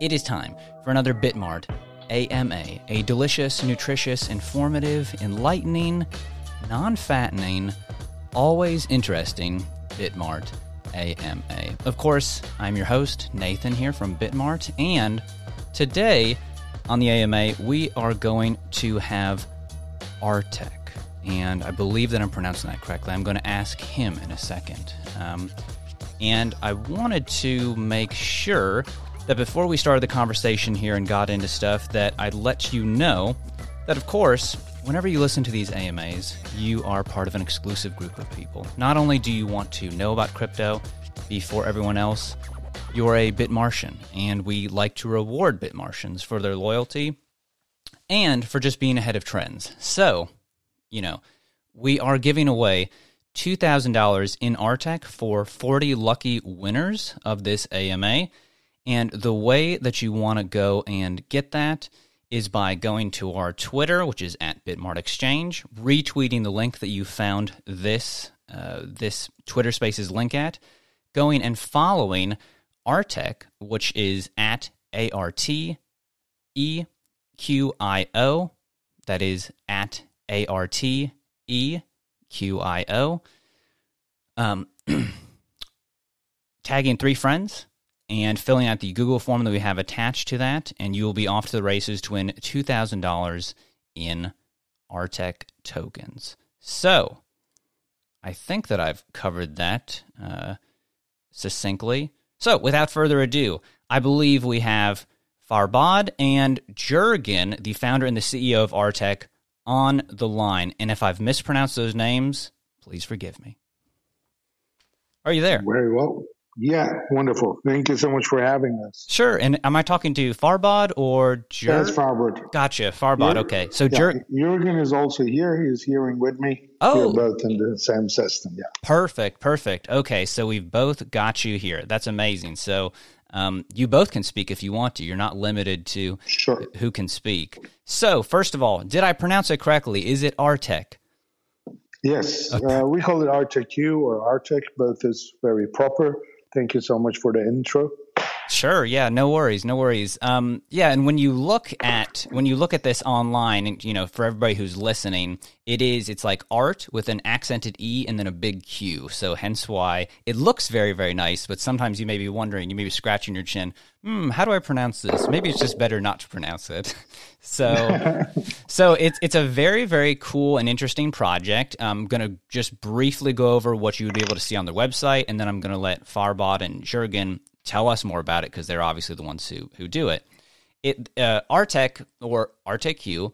It is time for another Bitmart AMA, a delicious, nutritious, informative, enlightening, non fattening, always interesting Bitmart AMA. Of course, I'm your host, Nathan, here from Bitmart, and today on the AMA, we are going to have Artek. And I believe that I'm pronouncing that correctly. I'm going to ask him in a second. Um, and I wanted to make sure that before we started the conversation here and got into stuff, that I'd let you know that, of course, whenever you listen to these AMAs, you are part of an exclusive group of people. Not only do you want to know about crypto before everyone else, you're a Bitmartian, and we like to reward Bitmartians for their loyalty and for just being ahead of trends. So, you know, we are giving away $2,000 in Artek for 40 lucky winners of this AMA. And the way that you want to go and get that is by going to our Twitter, which is at Bitmart Exchange, retweeting the link that you found this uh, this Twitter Spaces link at, going and following Artek, which is at A R T E Q I O. That is at A R T E Q I O. Um, tagging three friends and filling out the Google form that we have attached to that, and you will be off to the races to win $2,000 in Artek tokens. So, I think that I've covered that uh, succinctly. So, without further ado, I believe we have Farbod and Jurgen, the founder and the CEO of Artek, on the line. And if I've mispronounced those names, please forgive me. Are you there? Very well. Yeah, wonderful. Thank you so much for having us. Sure. And am I talking to Farbod or Jur? That's Farbod. Gotcha. Farbod. Okay. So yeah, Jur- Jurgen is also here. He's hearing with me. Oh. We're both in the same system. Yeah. Perfect. Perfect. Okay. So we've both got you here. That's amazing. So um, you both can speak if you want to. You're not limited to Sure. who can speak. So, first of all, did I pronounce it correctly? Is it Artek? Yes. Uh, we call it RTQ or Artek. Both is very proper. Thank you so much for the intro. Sure. Yeah. No worries. No worries. Um, yeah. And when you look at when you look at this online, and you know, for everybody who's listening, it is it's like art with an accented e and then a big Q. So hence why it looks very very nice. But sometimes you may be wondering, you may be scratching your chin. Hmm. How do I pronounce this? Maybe it's just better not to pronounce it. so so it's it's a very very cool and interesting project. I'm gonna just briefly go over what you would be able to see on their website, and then I'm gonna let Farbod and Jurgen tell us more about it because they're obviously the ones who who do it. It uh, Artek or ArtekQ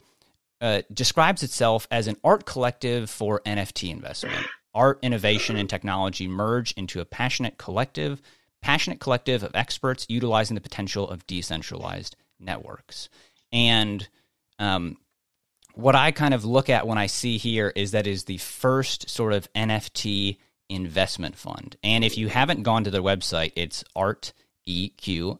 uh, describes itself as an art collective for NFT investment. Art, innovation, and technology merge into a passionate collective, passionate collective of experts utilizing the potential of decentralized networks. And um, what I kind of look at when I see here is that is the first sort of NFT investment fund. And if you haven't gone to their website, it's arteq.io.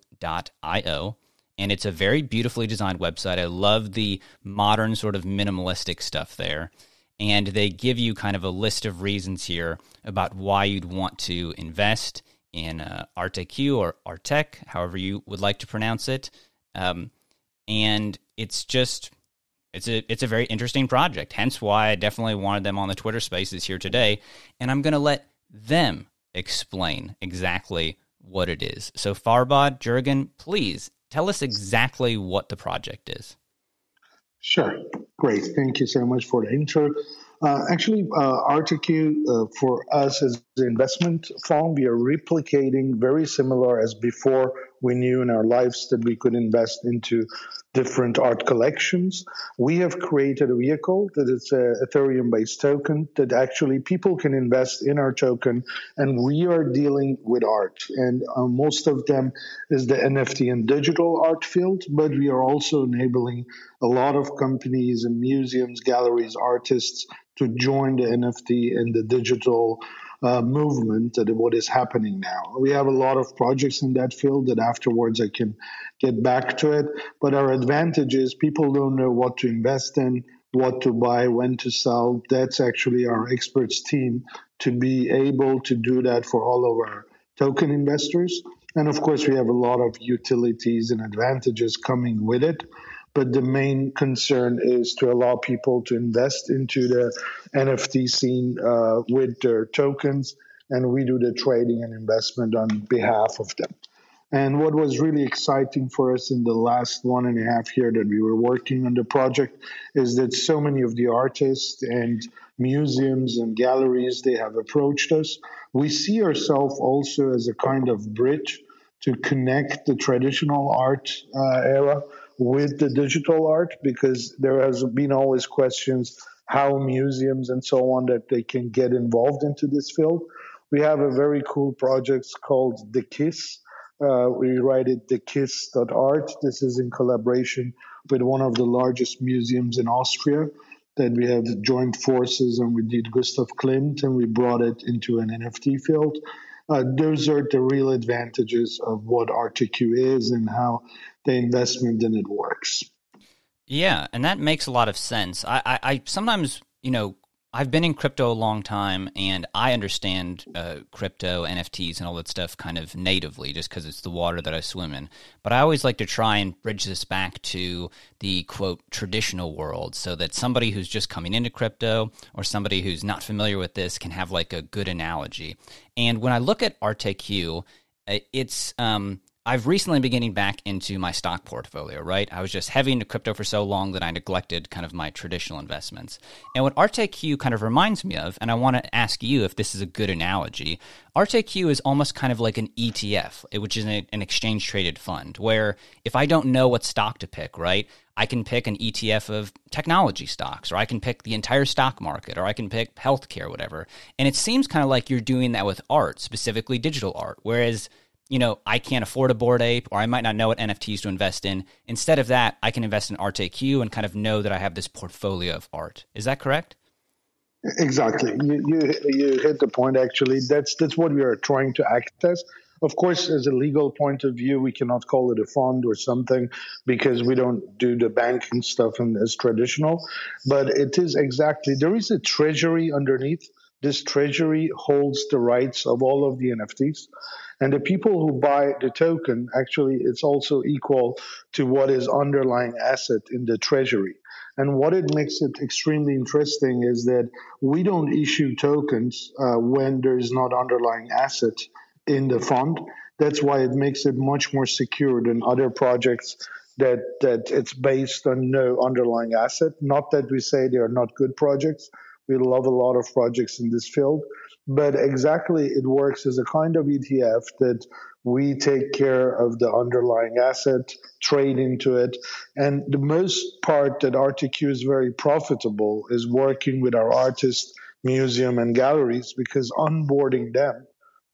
And it's a very beautifully designed website. I love the modern sort of minimalistic stuff there. And they give you kind of a list of reasons here about why you'd want to invest in uh, ArteQ or Artec, however you would like to pronounce it. Um, and it's just it's a it's a very interesting project. Hence why I definitely wanted them on the Twitter Spaces here today, and I'm going to let them explain exactly what it is. So Farbod Jurgen, please tell us exactly what the project is. Sure. Great. Thank you so much for the intro. Uh, actually, uh, RTQ uh, for us as an investment fund, we are replicating very similar as before we knew in our lives that we could invest into different art collections. We have created a vehicle that is a Ethereum based token that actually people can invest in our token and we are dealing with art. And uh, most of them is the NFT and digital art field, but we are also enabling a lot of companies and museums, galleries, artists to join the NFT and the digital uh, movement that what is happening now. We have a lot of projects in that field that afterwards I can get back to it. But our advantage is people don't know what to invest in, what to buy, when to sell. That's actually our experts team to be able to do that for all of our token investors. And of course, we have a lot of utilities and advantages coming with it. But the main concern is to allow people to invest into the NFT scene uh, with their tokens, and we do the trading and investment on behalf of them. And what was really exciting for us in the last one and a half year that we were working on the project is that so many of the artists and museums and galleries they have approached us. We see ourselves also as a kind of bridge to connect the traditional art uh, era with the digital art because there has been always questions how museums and so on that they can get involved into this field. We have a very cool project called The Kiss uh, we write it the kiss.art. This is in collaboration with one of the largest museums in Austria that we have joined forces and we did Gustav Klimt and we brought it into an NFT field. Uh, those are the real advantages of what RTQ is and how the investment in it works. Yeah, and that makes a lot of sense. I, I, I sometimes, you know, I've been in crypto a long time, and I understand uh, crypto, NFTs, and all that stuff kind of natively, just because it's the water that I swim in. But I always like to try and bridge this back to the quote traditional world, so that somebody who's just coming into crypto or somebody who's not familiar with this can have like a good analogy. And when I look at RTQ, it's um, I've recently been getting back into my stock portfolio, right? I was just heavy into crypto for so long that I neglected kind of my traditional investments. And what RTQ kind of reminds me of, and I want to ask you if this is a good analogy, RTQ is almost kind of like an ETF, which is an exchange traded fund, where if I don't know what stock to pick, right? I can pick an ETF of technology stocks, or I can pick the entire stock market, or I can pick healthcare, whatever. And it seems kind of like you're doing that with art, specifically digital art. Whereas you know, I can't afford a Bored Ape or I might not know what NFTs to invest in. Instead of that, I can invest in ArtAQ and kind of know that I have this portfolio of art. Is that correct? Exactly. You, you, you hit the point, actually. That's, that's what we are trying to access. Of course, as a legal point of view, we cannot call it a fund or something because we don't do the banking stuff and as traditional. But it is exactly, there is a treasury underneath. This treasury holds the rights of all of the NFTs. And the people who buy the token, actually, it's also equal to what is underlying asset in the treasury. And what it makes it extremely interesting is that we don't issue tokens uh, when there is not underlying asset in the fund. That's why it makes it much more secure than other projects that that it's based on no underlying asset. Not that we say they are not good projects. We love a lot of projects in this field, but exactly it works as a kind of ETF that we take care of the underlying asset, trade into it. And the most part that RTQ is very profitable is working with our artists, museum, and galleries because onboarding them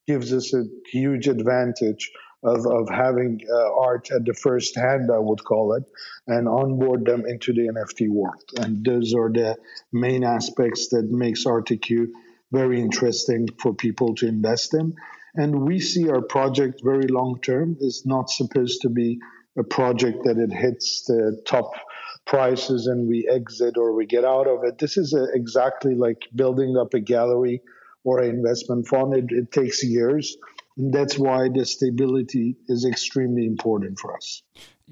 gives us a huge advantage of, of having uh, art at the first hand, I would call it, and onboard them into the NFT world. And those are the main aspects that makes RTQ very interesting for people to invest in. And we see our project very long term. It's not supposed to be a project that it hits the top prices and we exit or we get out of it. This is a, exactly like building up a gallery or an investment fund. It, it takes years. And that's why the stability is extremely important for us.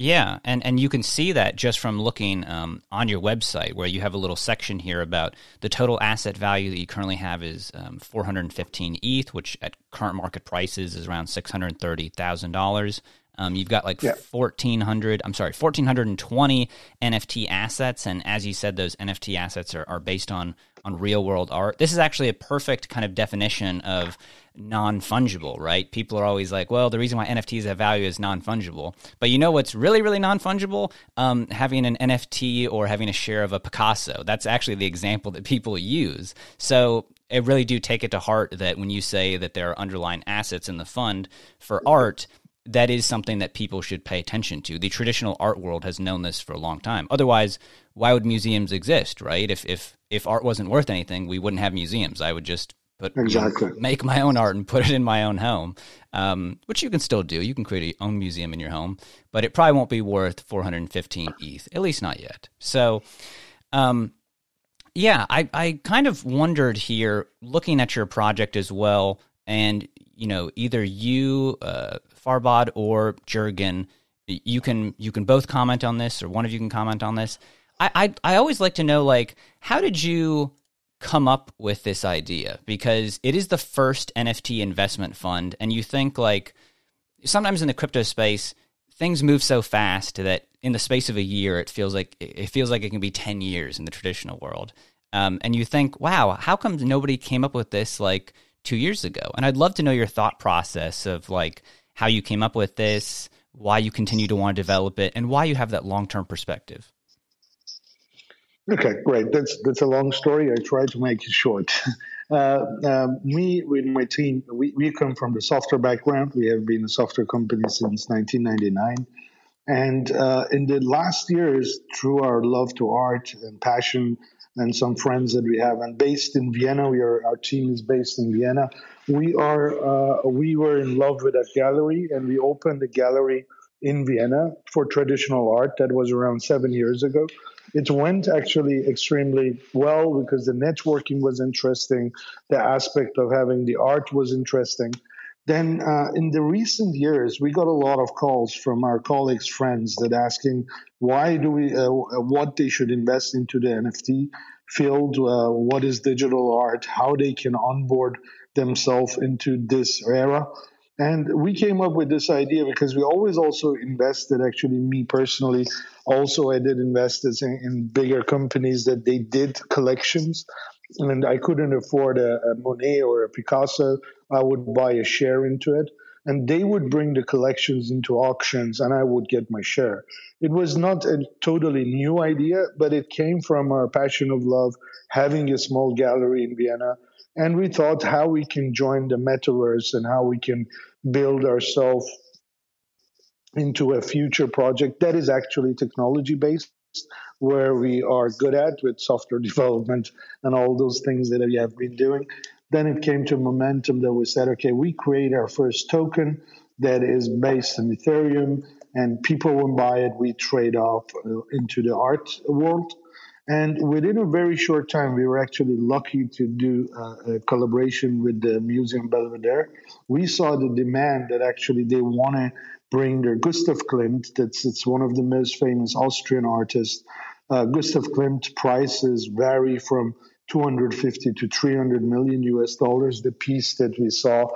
Yeah, and, and you can see that just from looking um, on your website, where you have a little section here about the total asset value that you currently have is um, 415 ETH, which at current market prices is around $630,000. Um, you've got like yeah. 1,400, I'm sorry, 1,420 NFT assets. And as you said, those NFT assets are, are based on, on real world art. This is actually a perfect kind of definition of non fungible, right? People are always like, well, the reason why NFTs have value is non fungible. But you know what's really, really non fungible? Um, having an NFT or having a share of a Picasso. That's actually the example that people use. So I really do take it to heart that when you say that there are underlying assets in the fund for art, that is something that people should pay attention to. The traditional art world has known this for a long time. Otherwise, why would museums exist, right? If if if art wasn't worth anything, we wouldn't have museums. I would just put exactly make my own art and put it in my own home, um, which you can still do. You can create your own museum in your home, but it probably won't be worth 415 ETH, at least not yet. So, um, yeah, I I kind of wondered here, looking at your project as well, and you know, either you, uh, Farbod or Jurgen, you can you can both comment on this, or one of you can comment on this. I, I always like to know like how did you come up with this idea? Because it is the first NFT investment fund, and you think like sometimes in the crypto space things move so fast that in the space of a year it feels like it feels like it can be 10 years in the traditional world. Um, and you think wow how come nobody came up with this like two years ago? And i'd love to know your thought process of like how you came up with this why you continue to want to develop it and why you have that long-term perspective Okay, great. That's that's a long story. I try to make it short. Uh, um, me with my team, we, we come from the software background. We have been a software company since 1999. And uh, in the last years, through our love to art and passion and some friends that we have, and based in Vienna, we are our team is based in Vienna. We are uh, we were in love with that gallery, and we opened a gallery in Vienna for traditional art. That was around seven years ago it went actually extremely well because the networking was interesting, the aspect of having the art was interesting. Then uh, in the recent years, we got a lot of calls from our colleagues, friends that asking why do we, uh, what they should invest into the NFT field, uh, what is digital art, how they can onboard themselves into this era. And we came up with this idea because we always also invested, actually, me personally, also I did invest in, in bigger companies that they did collections. And I couldn't afford a, a Monet or a Picasso. I would buy a share into it. And they would bring the collections into auctions and I would get my share. It was not a totally new idea, but it came from our passion of love, having a small gallery in Vienna. And we thought how we can join the metaverse and how we can build ourselves into a future project that is actually technology based where we are good at with software development and all those things that we have been doing. Then it came to momentum that we said okay we create our first token that is based on ethereum and people will buy it we trade off uh, into the art world and within a very short time, we were actually lucky to do a, a collaboration with the Museum Belvedere. We saw the demand that actually they want to bring their Gustav Klimt, that's it's one of the most famous Austrian artists. Uh, Gustav Klimt prices vary from 250 to 300 million US dollars, the piece that we saw.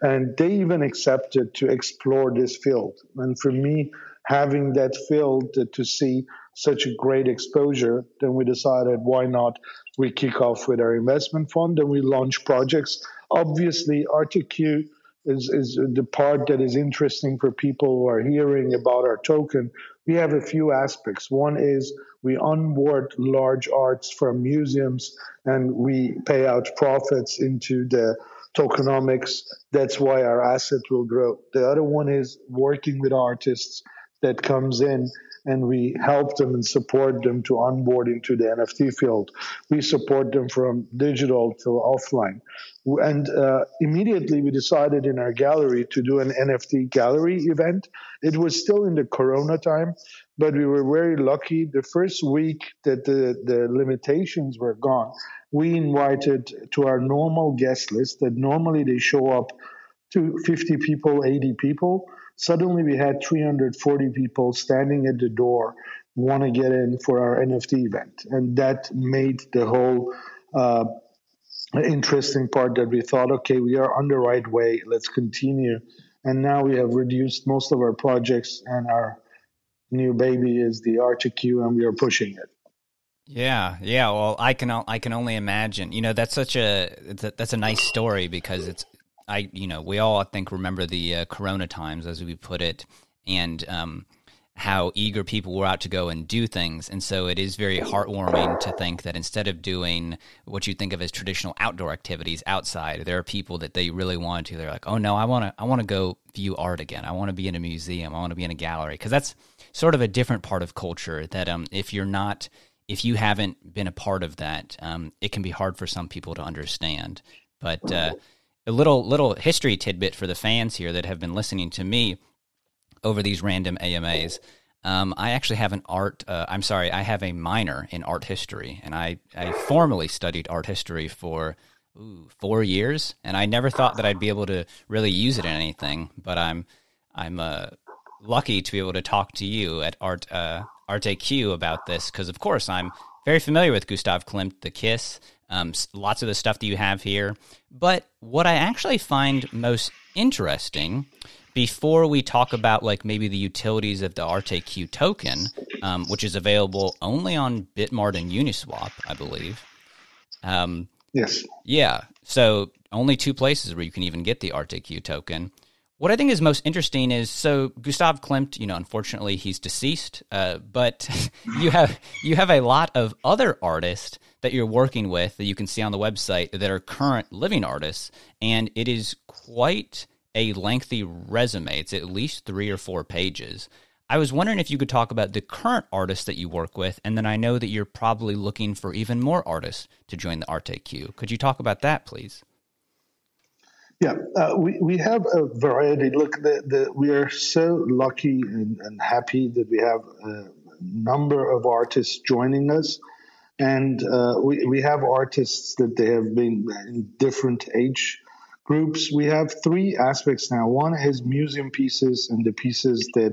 And they even accepted to explore this field. And for me, having that field to see such a great exposure, then we decided why not we kick off with our investment fund and we launch projects. Obviously, RTQ is, is the part that is interesting for people who are hearing about our token. We have a few aspects. One is we onboard large arts from museums and we pay out profits into the tokenomics. That's why our asset will grow. The other one is working with artists that comes in and we help them and support them to onboard into the NFT field. We support them from digital to offline. And uh, immediately we decided in our gallery to do an NFT gallery event. It was still in the Corona time, but we were very lucky. The first week that the, the limitations were gone, we invited to our normal guest list that normally they show up to 50 people, 80 people Suddenly, we had 340 people standing at the door, want to get in for our NFT event, and that made the whole uh, interesting part that we thought, okay, we are on the right way. Let's continue. And now we have reduced most of our projects, and our new baby is the RTQ, and we are pushing it. Yeah, yeah. Well, I can I can only imagine. You know, that's such a that's a nice story because it's I, you know, we all I think remember the uh, Corona times, as we put it, and um, how eager people were out to go and do things. And so it is very heartwarming to think that instead of doing what you think of as traditional outdoor activities outside, there are people that they really want to. They're like, oh no, I want to, I want to go view art again. I want to be in a museum. I want to be in a gallery because that's sort of a different part of culture that um, if you're not, if you haven't been a part of that, um, it can be hard for some people to understand. But uh, a little little history tidbit for the fans here that have been listening to me over these random AMAs. Um, I actually have an art. Uh, I'm sorry, I have a minor in art history, and I I formally studied art history for ooh, four years, and I never thought that I'd be able to really use it in anything. But I'm I'm uh, lucky to be able to talk to you at Art uh, ArtAQ about this because, of course, I'm very familiar with Gustav Klimt, the Kiss, um, lots of the stuff that you have here. But what I actually find most interesting before we talk about like maybe the utilities of the ArtAQ token, um, which is available only on Bitmart and Uniswap, I believe. Um, yes. Yeah. So only two places where you can even get the ArtAQ token. What I think is most interesting is so Gustav Klimt, you know, unfortunately he's deceased, uh, but you have you have a lot of other artists that you're working with that you can see on the website that are current living artists, and it is quite a lengthy resume. It's at least three or four pages. I was wondering if you could talk about the current artists that you work with, and then I know that you're probably looking for even more artists to join the ArtAQ. Could you talk about that, please? Yeah, uh, we, we have a variety. Look, the, the, we are so lucky and, and happy that we have a number of artists joining us. And uh, we, we have artists that they have been in different age groups. We have three aspects now. One is museum pieces and the pieces that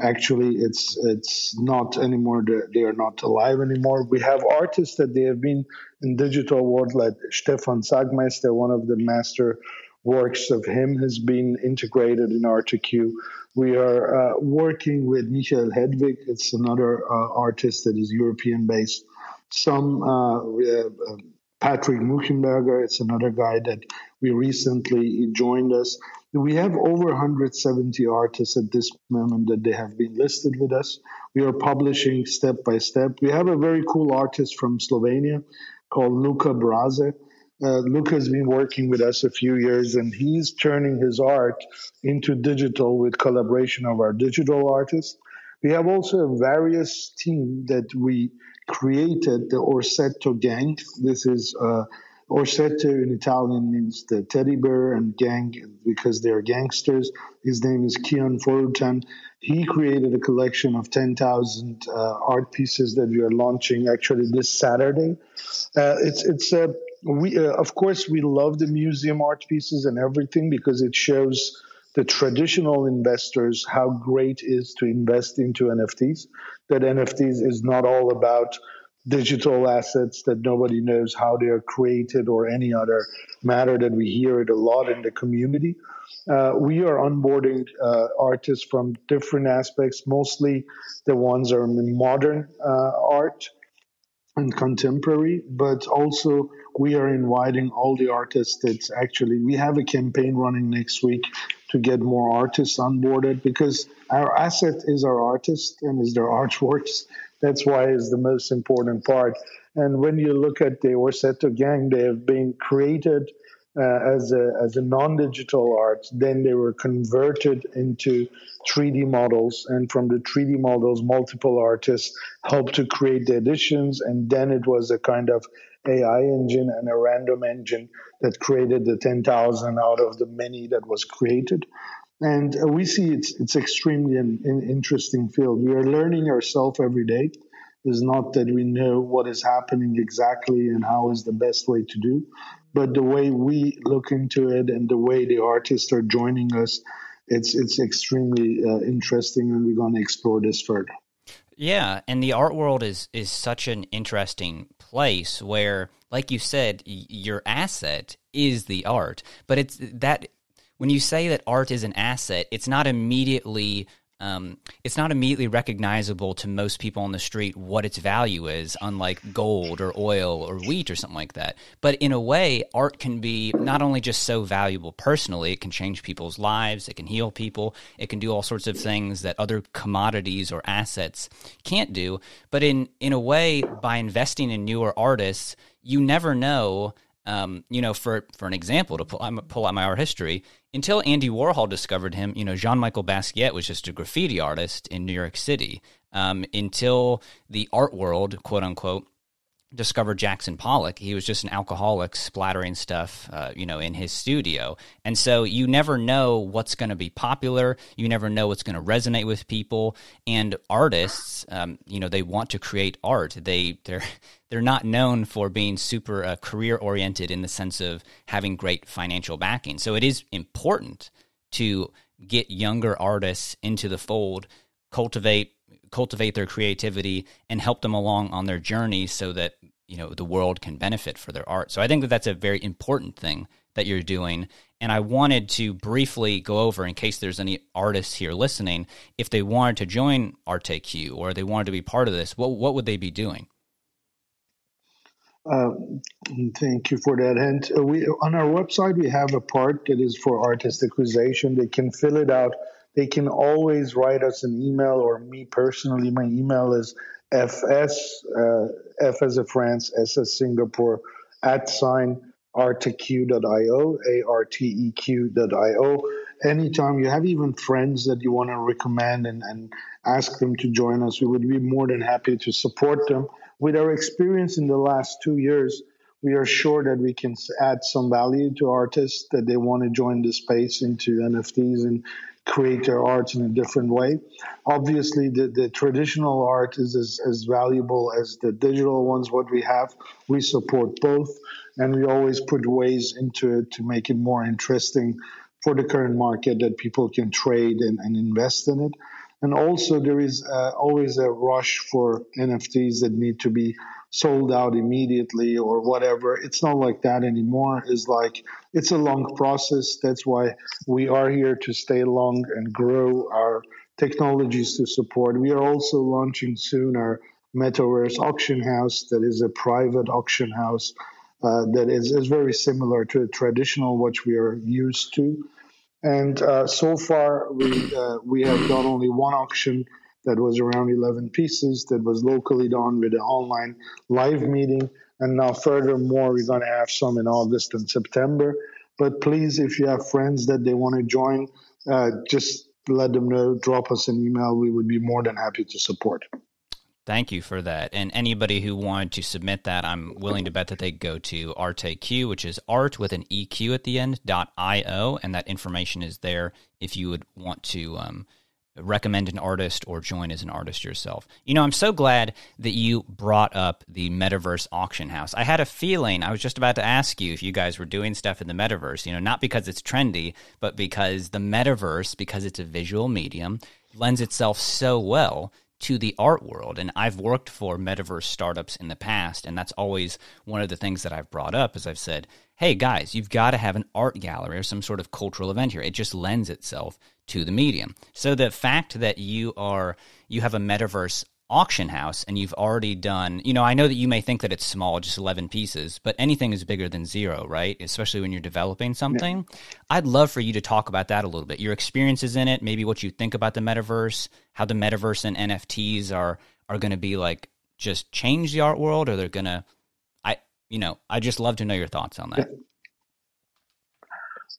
actually it's it's not anymore. They are not alive anymore. We have artists that they have been in digital world, like Stefan Sagmeister, one of the master works of him has been integrated in ArtAQ. We are uh, working with Michael Hedwig. It's another uh, artist that is European based. Some uh, uh Patrick Muchenberger, it's another guy that we recently joined us. We have over 170 artists at this moment that they have been listed with us. We are publishing step by step. We have a very cool artist from Slovenia called Luca Braze uh, Luca has been working with us a few years and he's turning his art into digital with collaboration of our digital artists. We have also a various team that we created, the Orsetto Gang. This is uh, Orsetto in Italian means the teddy bear and gang because they're gangsters. His name is Kian Forutan. He created a collection of 10,000 uh, art pieces that we are launching actually this Saturday. Uh, it's it's a we uh, of course we love the museum art pieces and everything because it shows the traditional investors how great is to invest into NFTs. That NFTs is not all about digital assets that nobody knows how they are created or any other matter that we hear it a lot in the community. Uh, we are onboarding uh, artists from different aspects, mostly the ones are in modern uh, art and contemporary, but also we are inviting all the artists that actually we have a campaign running next week to get more artists onboarded because our asset is our artist and is their artworks. That's why is the most important part. And when you look at the Orsetto gang, they have been created uh, as a as a non-digital art. Then they were converted into 3D models, and from the 3D models, multiple artists helped to create the editions, and then it was a kind of AI engine and a random engine that created the 10,000 out of the many that was created. And uh, we see it's it's extremely an, an interesting field. We are learning ourselves every day. It's not that we know what is happening exactly and how is the best way to do, but the way we look into it and the way the artists are joining us, it's it's extremely uh, interesting, and we're going to explore this further. Yeah, and the art world is is such an interesting place where, like you said, y- your asset is the art, but it's that when you say that art is an asset, it's not immediately um, it's not immediately recognizable to most people on the street what its value is, unlike gold or oil or wheat or something like that. But in a way, art can be not only just so valuable personally, it can change people's lives, it can heal people, it can do all sorts of things that other commodities or assets can't do. But in, in a way, by investing in newer artists, you never know um, you know, for for an example, to pull, pull out my art history, until Andy Warhol discovered him, you know, Jean Michel Basquiat was just a graffiti artist in New York City. Um, until the art world, quote unquote, discovered Jackson Pollock. He was just an alcoholic splattering stuff, uh, you know, in his studio. And so you never know what's going to be popular. You never know what's going to resonate with people. And artists, um, you know, they want to create art. They they're they're not known for being super uh, career oriented in the sense of having great financial backing. So it is important to get younger artists into the fold, cultivate cultivate their creativity, and help them along on their journey so that you know the world can benefit for their art. So I think that that's a very important thing that you're doing. And I wanted to briefly go over, in case there's any artists here listening, if they wanted to join ArteQ or they wanted to be part of this, what what would they be doing? Uh, thank you for that. And uh, we on our website we have a part that is for artist acquisition. They can fill it out. They can always write us an email or me personally. My email is fs uh, f as a France, s as Singapore at sign arteq.io, a r t e q.io. Anytime you have even friends that you want to recommend and, and ask them to join us, we would be more than happy to support them with our experience in the last two years, we are sure that we can add some value to artists that they want to join the space into NFTs and create their art in a different way. Obviously, the, the traditional art is as, as valuable as the digital ones, what we have. We support both, and we always put ways into it to make it more interesting for the current market that people can trade and, and invest in it. And also, there is uh, always a rush for NFTs that need to be sold out immediately or whatever. It's not like that anymore. It's like it's a long process. That's why we are here to stay long and grow our technologies to support. We are also launching soon our Metaverse auction house that is a private auction house uh, that is, is very similar to a traditional which we are used to. And uh, so far, we uh, we have done only one auction that was around 11 pieces that was locally done with an online live meeting. And now, furthermore, we're going to have some in August and September. But please, if you have friends that they want to join, uh, just let them know. Drop us an email. We would be more than happy to support. Thank you for that. And anybody who wanted to submit that, I'm willing to bet that they go to ArteQ, which is art with an EQ at the end, IO, and that information is there if you would want to um, recommend an artist or join as an artist yourself. You know, I'm so glad that you brought up the Metaverse auction house. I had a feeling, I was just about to ask you if you guys were doing stuff in the Metaverse, you know, not because it's trendy, but because the Metaverse, because it's a visual medium, lends itself so well to the art world. And I've worked for metaverse startups in the past, and that's always one of the things that I've brought up is I've said, hey guys, you've got to have an art gallery or some sort of cultural event here. It just lends itself to the medium. So the fact that you are you have a metaverse auction house and you've already done, you know, I know that you may think that it's small, just 11 pieces, but anything is bigger than zero, right? Especially when you're developing something. Yeah. I'd love for you to talk about that a little bit. Your experiences in it, maybe what you think about the metaverse, how the metaverse and NFTs are are going to be like just change the art world or they're going to I you know, I just love to know your thoughts on that.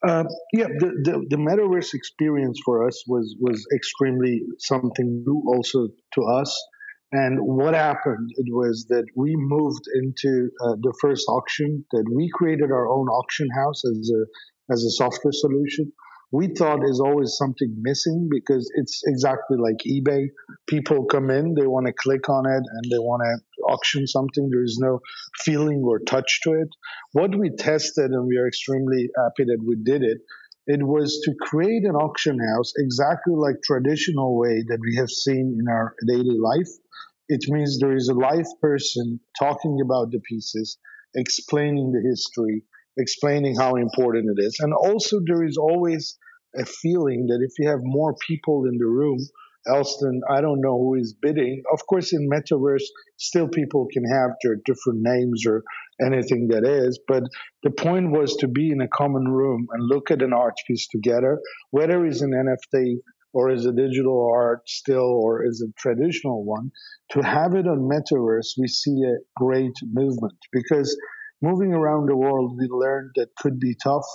Uh, yeah, the, the, the metaverse experience for us was was extremely something new also to us. And what happened it was that we moved into uh, the first auction that we created our own auction house as a as a software solution. We thought is always something missing because it's exactly like eBay. People come in, they want to click on it, and they want to auction something. There is no feeling or touch to it. What we tested, and we are extremely happy that we did it, it was to create an auction house exactly like traditional way that we have seen in our daily life it means there is a live person talking about the pieces, explaining the history, explaining how important it is. And also, there is always a feeling that if you have more people in the room, else than I don't know who is bidding. Of course, in metaverse, still people can have their different names or anything that is. But the point was to be in a common room and look at an art piece together, whether it's an NFT or is a digital art still or is a traditional one to have it on metaverse we see a great movement because moving around the world we learned that could be tough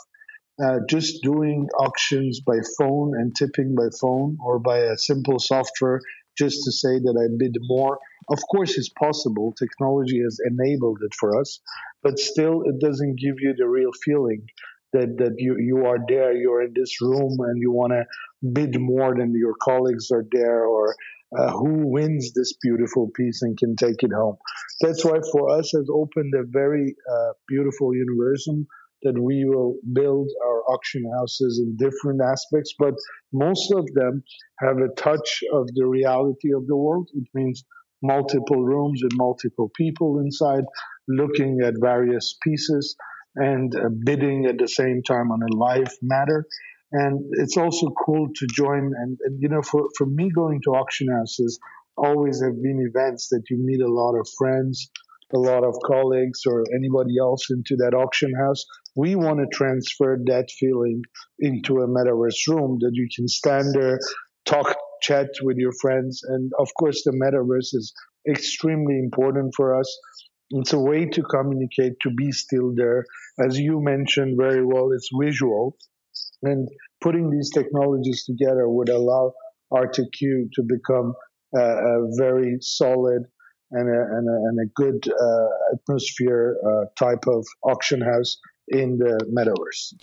uh, just doing auctions by phone and tipping by phone or by a simple software just to say that I bid more. Of course, it's possible. Technology has enabled it for us, but still, it doesn't give you the real feeling that that you you are there, you're in this room, and you want to bid more than your colleagues are there, or uh, who wins this beautiful piece and can take it home. That's why for us has opened a very uh, beautiful universum that we will build our auction houses in different aspects, but most of them have a touch of the reality of the world. It means multiple rooms with multiple people inside, looking at various pieces and uh, bidding at the same time on a live matter. And it's also cool to join. And, and, you know, for, for me, going to auction houses always have been events that you meet a lot of friends, a lot of colleagues, or anybody else into that auction house. We want to transfer that feeling into a metaverse room that you can stand there, talk, chat with your friends. And of course, the metaverse is extremely important for us. It's a way to communicate, to be still there. As you mentioned very well, it's visual. And putting these technologies together would allow RTQ to become a, a very solid and a, and a, and a good uh, atmosphere uh, type of auction house in the metaverse.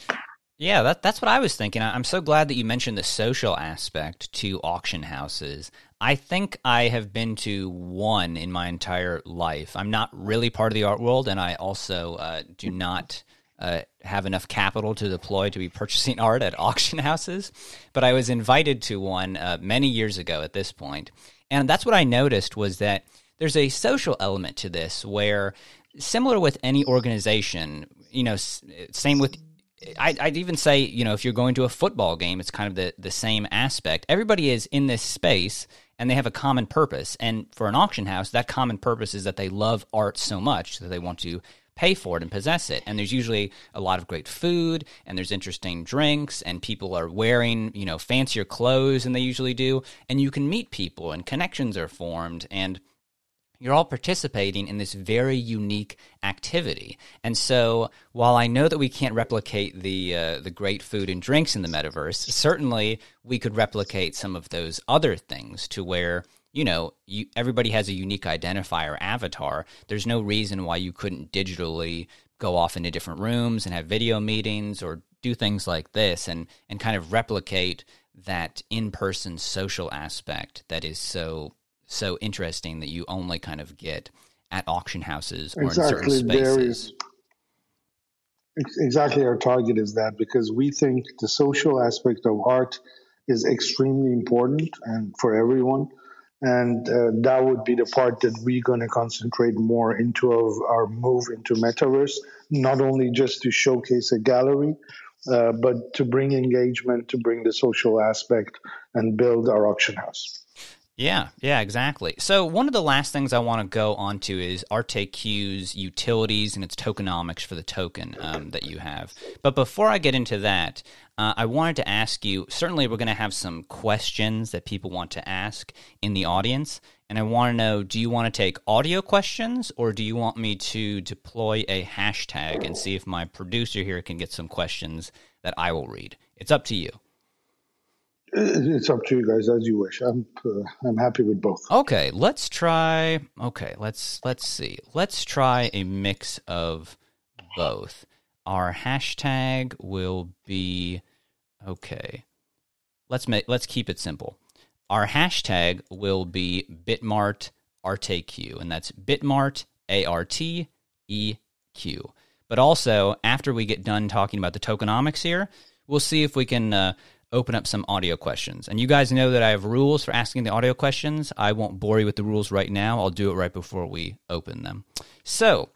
Yeah, that, that's what I was thinking. I'm so glad that you mentioned the social aspect to auction houses. I think I have been to one in my entire life. I'm not really part of the art world, and I also uh, do not uh, have enough capital to deploy to be purchasing art at auction houses. But I was invited to one uh, many years ago at this point, and that's what I noticed was that there's a social element to this where, similar with any organization, you know, same with I'd, I'd, even say, you know, if you're going to a football game, it's kind of the, the same aspect. Everybody is in this space and they have a common purpose. And for an auction house, that common purpose is that they love art so much that they want to pay for it and possess it. And there's usually a lot of great food and there's interesting drinks and people are wearing, you know, fancier clothes than they usually do. And you can meet people and connections are formed and – you're all participating in this very unique activity. And so, while I know that we can't replicate the uh, the great food and drinks in the metaverse, certainly we could replicate some of those other things to where you know you, everybody has a unique identifier avatar. There's no reason why you couldn't digitally go off into different rooms and have video meetings or do things like this and and kind of replicate that in-person social aspect that is so so interesting that you only kind of get at auction houses or exactly. in certain spaces. exactly our target is that because we think the social aspect of art is extremely important and for everyone and uh, that would be the part that we're going to concentrate more into of our move into metaverse not only just to showcase a gallery uh, but to bring engagement to bring the social aspect and build our auction house yeah, yeah, exactly. So one of the last things I want to go on to is RTQ's utilities and its tokenomics for the token um, that you have. But before I get into that, uh, I wanted to ask you. Certainly, we're going to have some questions that people want to ask in the audience, and I want to know: Do you want to take audio questions, or do you want me to deploy a hashtag and see if my producer here can get some questions that I will read? It's up to you. It's up to you guys as you wish. I'm uh, I'm happy with both. Okay, let's try. Okay, let's let's see. Let's try a mix of both. Our hashtag will be okay. Let's make let's keep it simple. Our hashtag will be Bitmart ArteQ, and that's Bitmart A R T E Q. But also, after we get done talking about the tokenomics here, we'll see if we can uh, open up some audio questions. And you guys know that I have rules for asking the audio questions. I won't bore you with the rules right now. I'll do it right before we open them. So,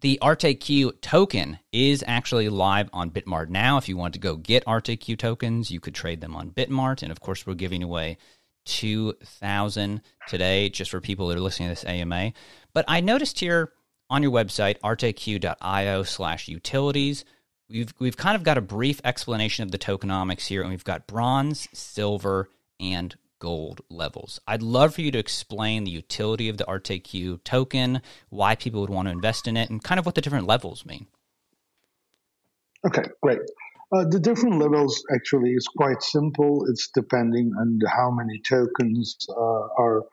the RTQ token is actually live on Bitmart now. If you want to go get RTQ tokens, you could trade them on Bitmart. And of course, we're giving away 2,000 today just for people that are listening to this AMA. But I noticed here on your website, arteq.io slash utilities, we've we've kind of got a brief explanation of the tokenomics here, and we've got bronze, silver, and gold levels. I'd love for you to explain the utility of the RTQ token, why people would want to invest in it, and kind of what the different levels mean. Okay, great. Uh, the different levels actually is quite simple. It's depending on how many tokens uh, our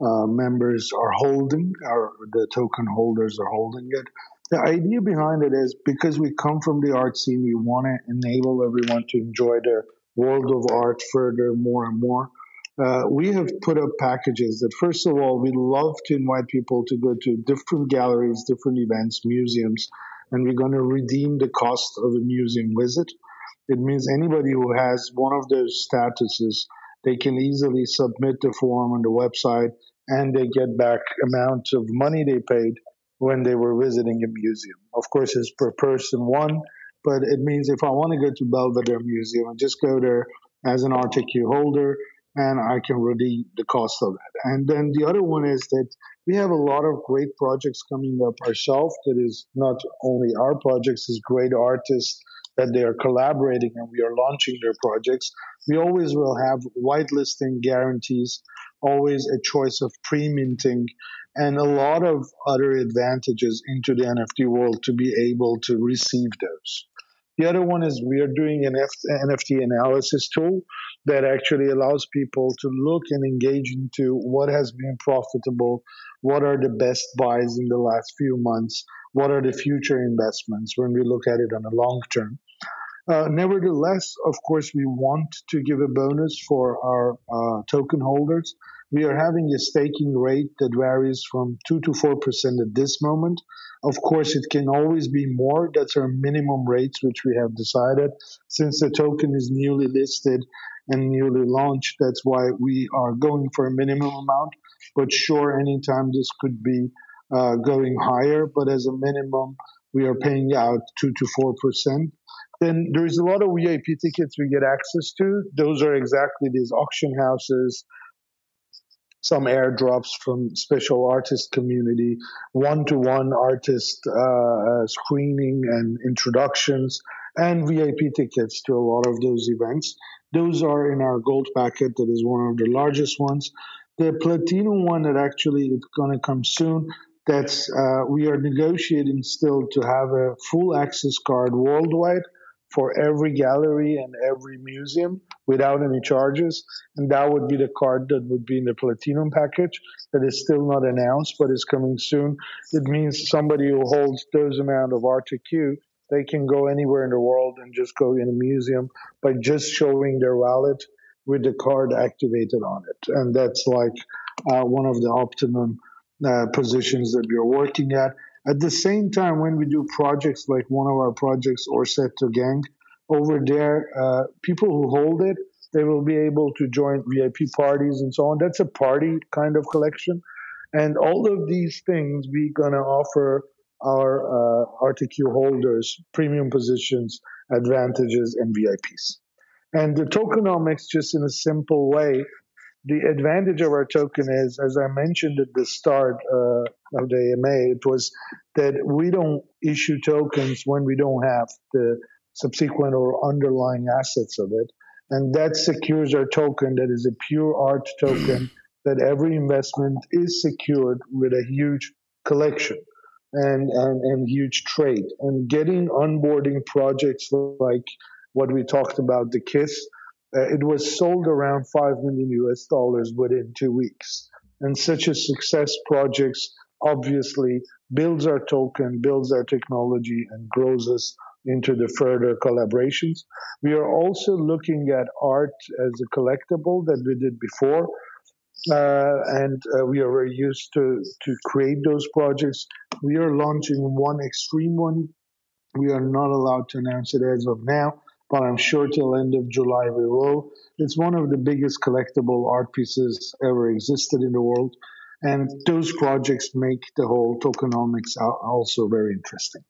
uh, members are holding, or the token holders are holding it. The idea behind it is because we come from the art scene, we want to enable everyone to enjoy the world of art further, more and more. Uh, we have put up packages that, first of all, we love to invite people to go to different galleries, different events, museums, and we're going to redeem the cost of a museum visit. It means anybody who has one of those statuses, they can easily submit the form on the website and they get back amount of money they paid when they were visiting a museum. Of course, it's per person one, but it means if I want to go to Belvedere Museum, I just go there as an ArteQ holder and I can redeem the cost of that. And then the other one is that we have a lot of great projects coming up ourselves. That is not only our projects, is great artists that they are collaborating and we are launching their projects. We always will have whitelisting guarantees, always a choice of pre-minting and a lot of other advantages into the NFT world to be able to receive those. The other one is we are doing an NFT analysis tool that actually allows people to look and engage into what has been profitable, what are the best buys in the last few months, what are the future investments when we look at it on a long term. Uh, nevertheless, of course, we want to give a bonus for our uh, token holders. We are having a staking rate that varies from 2 to 4% at this moment. Of course, it can always be more. That's our minimum rates, which we have decided. Since the token is newly listed and newly launched, that's why we are going for a minimum amount. But sure, anytime this could be uh, going higher, but as a minimum, we are paying out 2 to 4%. Then there's a lot of VIP tickets we get access to. Those are exactly these auction houses, some airdrops from special artist community, one-to-one artist uh, screening and introductions, and VIP tickets to a lot of those events. Those are in our gold packet. That is one of the largest ones. The platinum one that actually is going to come soon. That's uh, we are negotiating still to have a full access card worldwide for every gallery and every museum without any charges. And that would be the card that would be in the platinum package that is still not announced, but is coming soon. It means somebody who holds those amount of ArteQ, they can go anywhere in the world and just go in a museum by just showing their wallet with the card activated on it. And that's like uh, one of the optimum uh, positions that we're working at. At the same time, when we do projects like one of our projects, Orsetto Gang, over there, uh, people who hold it, they will be able to join VIP parties and so on. That's a party kind of collection. And all of these things, we're going to offer our uh, ArteQ holders premium positions, advantages, and VIPs. And the tokenomics, just in a simple way, the advantage of our token is, as I mentioned at the start uh, of the AMA, it was that we don't issue tokens when we don't have the subsequent or underlying assets of it. And that secures our token that is a pure art token that every investment is secured with a huge collection and, and, and huge trade. And getting onboarding projects like what we talked about, the KISS, uh, it was sold around 5 million US dollars within two weeks. And such a success projects obviously builds our token, builds our technology, and grows us into the further collaborations. We are also looking at art as a collectible that we did before. Uh, and uh, we are very used to, to create those projects. We are launching one extreme one. We are not allowed to announce it as of now, but I'm sure till end of July we will. It's one of the biggest collectible art pieces ever existed in the world, and those projects make the whole tokenomics also very interesting.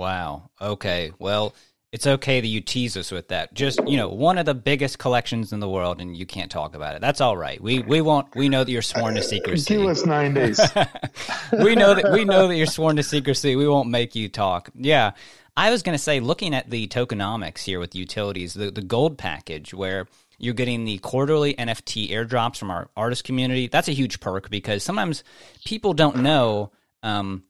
Wow. Okay. Well, it's okay that you tease us with that. Just you know, one of the biggest collections in the world, and you can't talk about it. That's all right. We we won't. We know that you're sworn to secrecy. Give us nine days. we know that we know that you're sworn to secrecy. We won't make you talk. Yeah. I was going to say, looking at the tokenomics here with utilities, the, the gold package where you're getting the quarterly NFT airdrops from our artist community. That's a huge perk because sometimes people don't know. Um,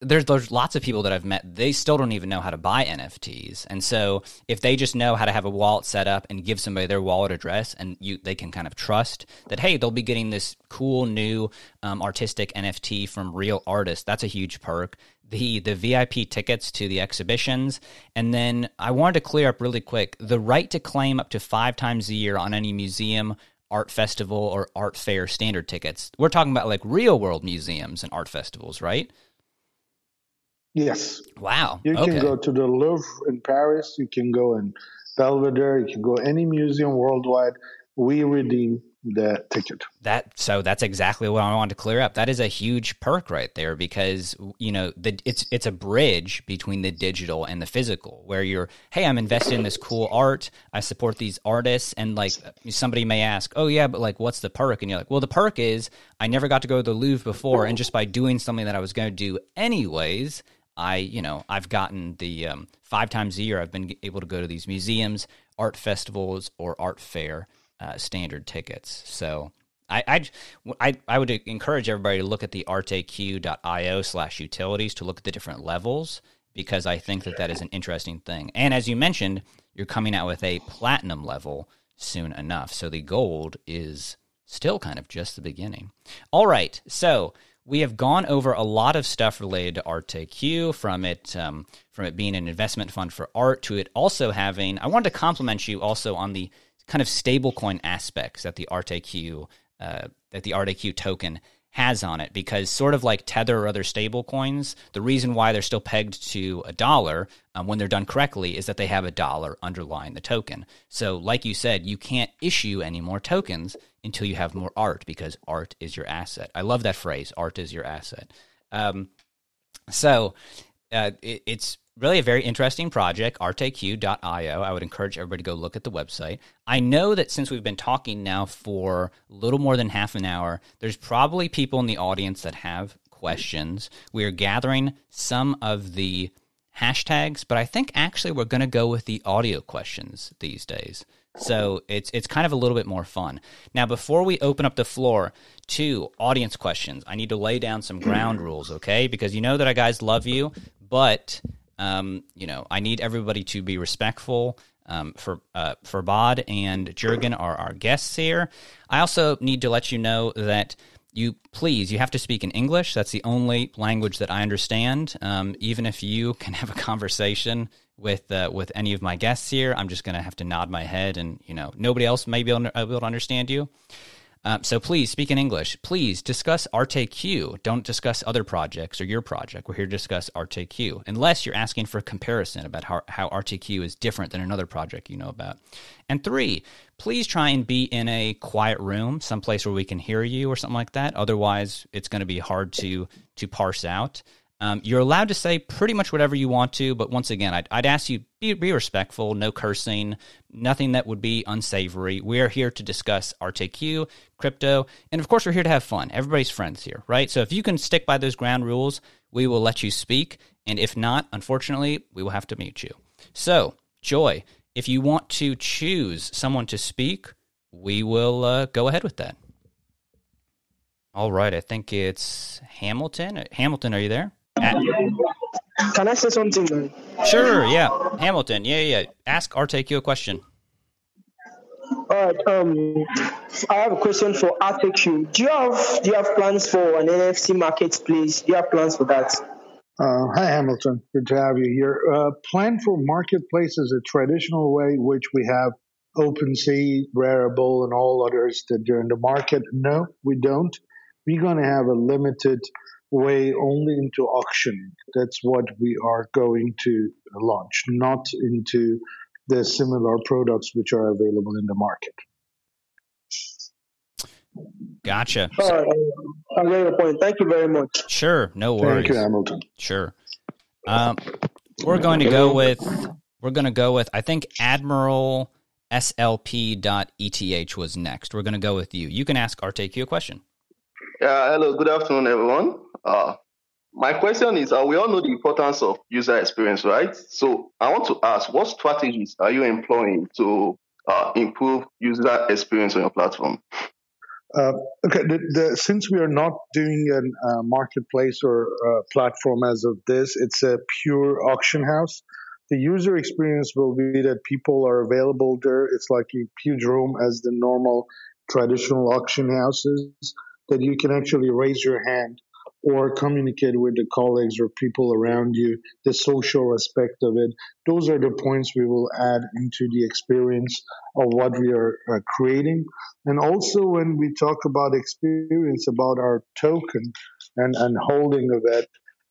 there's there's lots of people that I've met. They still don't even know how to buy NFTs, and so if they just know how to have a wallet set up and give somebody their wallet address, and you they can kind of trust that hey they'll be getting this cool new um, artistic NFT from real artists. That's a huge perk. The the VIP tickets to the exhibitions, and then I wanted to clear up really quick the right to claim up to five times a year on any museum art festival or art fair standard tickets. We're talking about like real world museums and art festivals, right? Yes. Wow. You okay. can go to the Louvre in Paris. You can go in Belvedere. You can go any museum worldwide. We redeem the ticket. That so that's exactly what I wanted to clear up. That is a huge perk right there because you know the it's it's a bridge between the digital and the physical where you're hey I'm invested in this cool art I support these artists and like somebody may ask oh yeah but like what's the perk and you're like well the perk is I never got to go to the Louvre before and just by doing something that I was going to do anyways I you know I've gotten the um, five times a year I've been able to go to these museums art festivals or art fair uh, standard tickets. So I, I, I, I would encourage everybody to look at the arteq.io slash utilities to look at the different levels because I think that that is an interesting thing. And as you mentioned, you're coming out with a platinum level soon enough. So the gold is still kind of just the beginning. All right. So we have gone over a lot of stuff related to ArteQ, from it um, from it being an investment fund for art to it also having. I wanted to compliment you also on the kind of stablecoin aspects that the ArteQ uh, that the ArteQ token has on it because sort of like tether or other stable coins the reason why they're still pegged to a dollar um, when they're done correctly is that they have a dollar underlying the token so like you said you can't issue any more tokens until you have more art because art is your asset i love that phrase art is your asset um, so uh, it, it's really a very interesting project, arteq.io. I would encourage everybody to go look at the website. I know that since we've been talking now for a little more than half an hour, there's probably people in the audience that have questions. We are gathering some of the hashtags, but I think actually we're going to go with the audio questions these days. So it's it's kind of a little bit more fun. Now, before we open up the floor to audience questions, I need to lay down some ground rules, okay? Because you know that I guys love you, but um, you know, I need everybody to be respectful. Um, for uh, Farbod and Jurgen are our guests here. I also need to let you know that you please you have to speak in English. That's the only language that I understand. Um, even if you can have a conversation with uh, with any of my guests here, I'm just going to have to nod my head, and you know nobody else may be able to, able to understand you. Um, so please speak in English. Please discuss ArteQ. Don't discuss other projects or your project. We're here to discuss ArteQ, unless you're asking for a comparison about how, how ArteQ is different than another project you know about. And three, please try and be in a quiet room, someplace where we can hear you or something like that. Otherwise, it's going to be hard to to parse out. Um, you're allowed to say pretty much whatever you want to, but once again, I'd, I'd ask you be, be respectful, no cursing, nothing that would be unsavory. We are here to discuss ArteQ, crypto, and of course, we're here to have fun. Everybody's friends here, right? So if you can stick by those ground rules, we will let you speak, and if not, unfortunately, we will have to mute you. So, Joy, if you want to choose someone to speak, we will uh, go ahead with that. All right, I think it's Hamilton. Hamilton, are you there? At- Can I say something? Sure, yeah. Hamilton, yeah, yeah. Ask ArteQ a question. All right. Um, I have a question for ArteQ. Do you have do you have plans for an NFT marketplace? Do you have plans for that? Uh, hi, Hamilton. Good to have you here. Uh, plan for marketplace is a traditional way which we have OpenSea, Rarible, and all others that are in the market. No, we don't. We're going to have a limited way only into auction. That's what we are going to launch, not into the similar products which are available in the market. Gotcha. All right, I get your point. Thank you very much. Sure, no worries. Thank you, Hamilton. Sure. Um, we're going to go with we're going to go with I think Admiral SLP.ETH was next. We're going to go with you. You can ask ArteQ a question. Yeah, hello, good afternoon, everyone. Uh, my question is, uh, we all know the importance of user experience, right? So I want to ask, what strategies are you employing to uh, improve user experience on your platform? Uh, okay, the, the, since we are not doing a uh, marketplace or a platform as of this, it's a pure auction house. The user experience will be that people are available there. It's like a huge room as the normal traditional auction houses that you can actually raise your hand or communicate with the colleagues or people around you, the social aspect of it. Those are the points we will add into the experience of what we are uh, creating. And also, when we talk about experience, about our token and, and holding of it,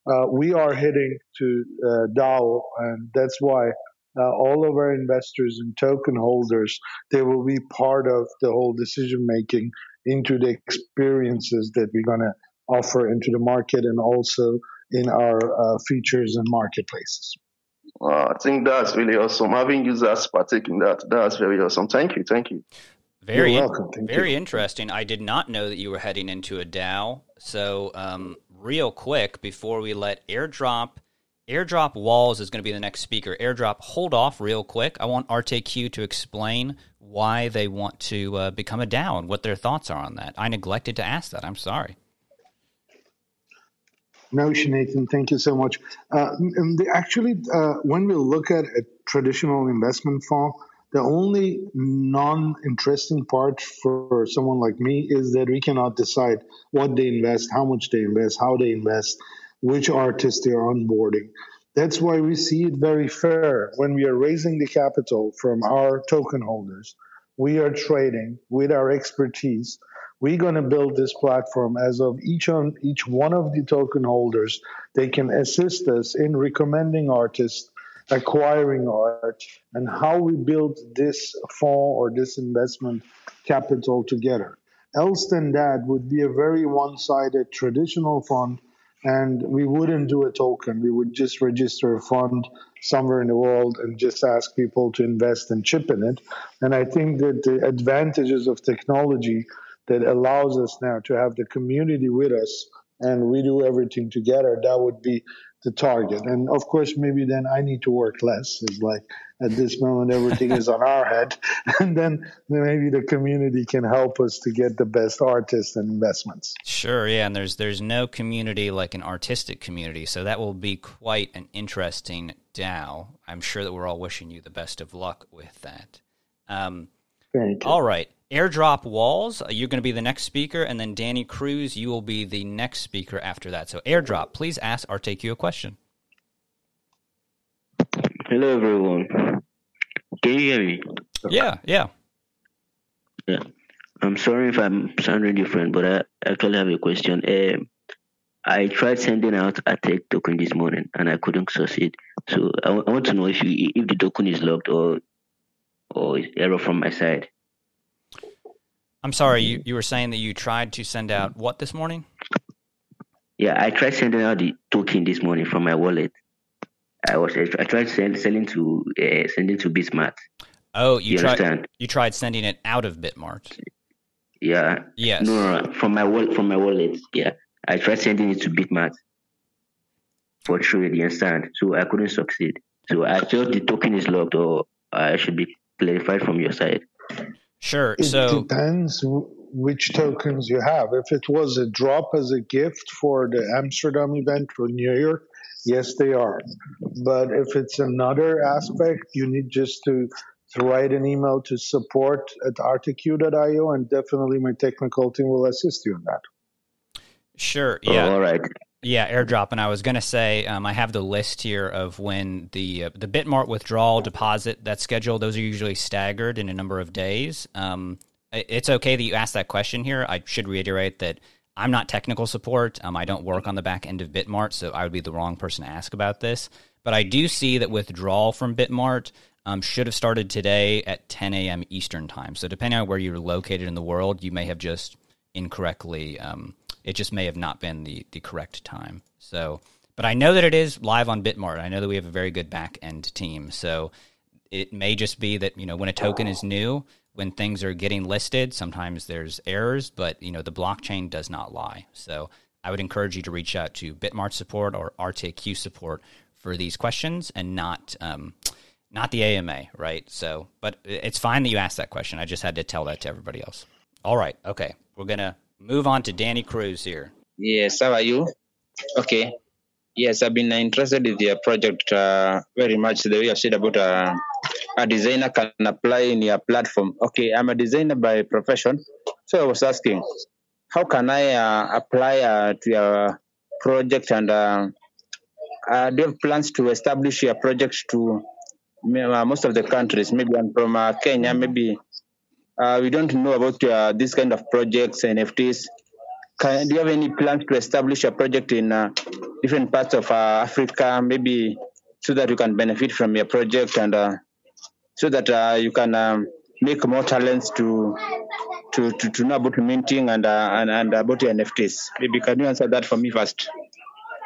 uh, we are heading to uh, DAO, and that's why uh, all of our investors and token holders they will be part of the whole decision making into the experiences that we're going to offer into the market and also in our uh, features and marketplaces. I think that's really awesome. Having users partake in that, that's very awesome. Thank you. Thank you. Very, very you. interesting. I did not know that you were heading into a DAO. So, um, real quick, before we let airdrop, airdrop walls is going to be the next speaker. Airdrop, hold off real quick. I want ArteQ to explain why they want to uh, become a DAO and what their thoughts are on that. I neglected to ask that. I'm sorry. No, Nathan, thank you so much. Uh, actually, uh, when we look at a traditional investment fund, the only non-interesting part for someone like me is that we cannot decide what they invest, how much they invest, how they invest, which artists they are onboarding. That's why we see it very fair when we are raising the capital from our token holders. We are trading with our expertise. We're going to build this platform as of each on each one of the token holders. They can assist us in recommending artists acquiring art and how we build this fall or this investment capital together. Else than that would be a very one-sided traditional fund and we wouldn't do a token. We would just register a fund somewhere in the world and just ask people to invest and chip in it. And I think that the advantages of technology that allows us now to have the community with us and we do everything together, that would be the target. And of course, maybe then I need to work less. It's like at this moment, everything is on our head. And then maybe the community can help us to get the best artists and investments. Sure. Yeah. And there's, there's no community like an artistic community. So that will be quite an interesting DAO. I'm sure that we're all wishing you the best of luck with that. Um, Thank you. All right. Airdrop Walls, uh, you're going to be the next speaker, and then Danny Cruz, you will be the next speaker after that. So, Airdrop, please ask ArteQ a question. Hello, everyone. Can you hear me? Yeah, yeah. Yeah. I'm sorry if I'm sounding different, but I actually have a question. Um, I tried sending out a tech token this morning and I couldn't succeed. So I, w- I want to know if you, if the token is locked or or error from my side. I'm sorry, you, you were saying that you tried to send out what this morning? Yeah, I tried sending out the token this morning from my wallet. I was I tried send, sending to uh, sending to Bitmart. Oh, you, you tried understand? you tried sending it out of Bitmart. Yeah. Yes. No, no, no, from my wallet from my wallet. Yeah, I tried sending it to Bitmart for trade. You understand? So I couldn't succeed. So I thought the token is locked, or I should be clarified from your side. Sure. So it so depends which tokens you have. If it was a drop as a gift for the Amsterdam event or New York, yes, they are. But if it's another aspect, you need just to, to write an email to support at arteq.io, and definitely my technical team will assist you in that. Sure. Yeah. Oh, all right. Yeah, airdrop. And I was going to say, um, I have the list here of when the uh, the Bitmart withdrawal deposit that's scheduled. Those are usually staggered in a number of days. Um, it's okay that you asked that question here. I should reiterate that I'm not technical support. Um, I don't work on the back end of Bitmart, so I would be the wrong person to ask about this. But I do see that withdrawal from Bitmart um, should have started today at 10 a.m. Eastern time. So depending on where you're located in the world, you may have just incorrectly um, it just may have not been the, the correct time. So, but I know that it is live on Bitmart. I know that we have a very good back end team. So it may just be that, you know, when a token is new, when things are getting listed, sometimes there's errors, but, you know, the blockchain does not lie. So I would encourage you to reach out to Bitmart support or ArteQ support for these questions and not, um, not the AMA, right? So, but it's fine that you asked that question. I just had to tell that to everybody else. All right. Okay. We're to move on to Danny Cruz here. Yes, how are you? Okay. Yes, I've been interested in your project uh, very much. The way you said about uh, a designer can apply in your platform. Okay, I'm a designer by profession, so I was asking, how can I uh, apply uh, to your project and uh, uh, do you have plans to establish your project to most of the countries? Maybe I'm from Kenya, maybe uh, we don't know about uh, this kind of projects, and NFTs. Can, do you have any plans to establish a project in uh, different parts of uh, Africa, maybe so that you can benefit from your project and uh, so that uh, you can um, make more talents to to, to, to know about minting and, uh, and, and about NFTs. Maybe can you answer that for me first?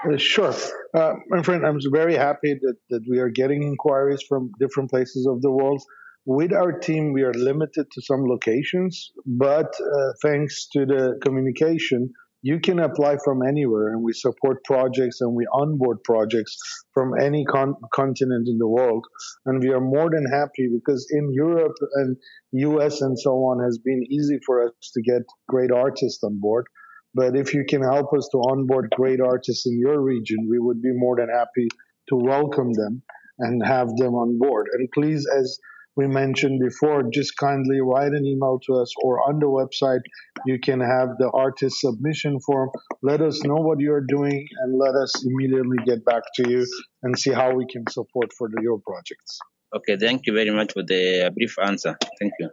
Uh, sure. Uh, my friend, I'm very happy that, that we are getting inquiries from different places of the world. With our team, we are limited to some locations, but uh, thanks to the communication, you can apply from anywhere and we support projects and we onboard projects from any con- continent in the world. And we are more than happy because in europe and us and so on has been easy for us to get great artists on board. But if you can help us to onboard great artists in your region we would be more than happy to welcome them and have them on board. And please as we mentioned before, just kindly write an email to us or on the website, you can have the artist submission form. Let us know what you're doing and let us immediately get back to you and see how we can support for the, your projects. Okay, thank you very much for the brief answer. Thank you.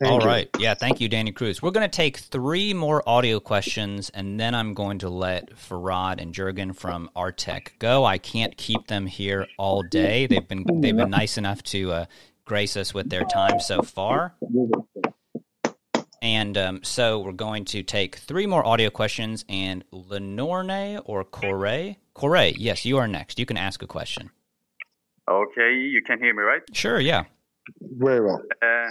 Thank All you. right, Yeah, thank you, Danny Cruz. We're going to take three more audio questions, and then I'm going to let Farad and Jurgen from ArteQ go. I can't keep them here all day. They've been they've been nice enough to uh, grace us with their time so far. And um, so we're going to take three more audio questions. And Lenorne or Corey? Corey, yes, you are next. You can ask a question. Okay, you can hear me, right? Sure, yeah. Very well. Uh,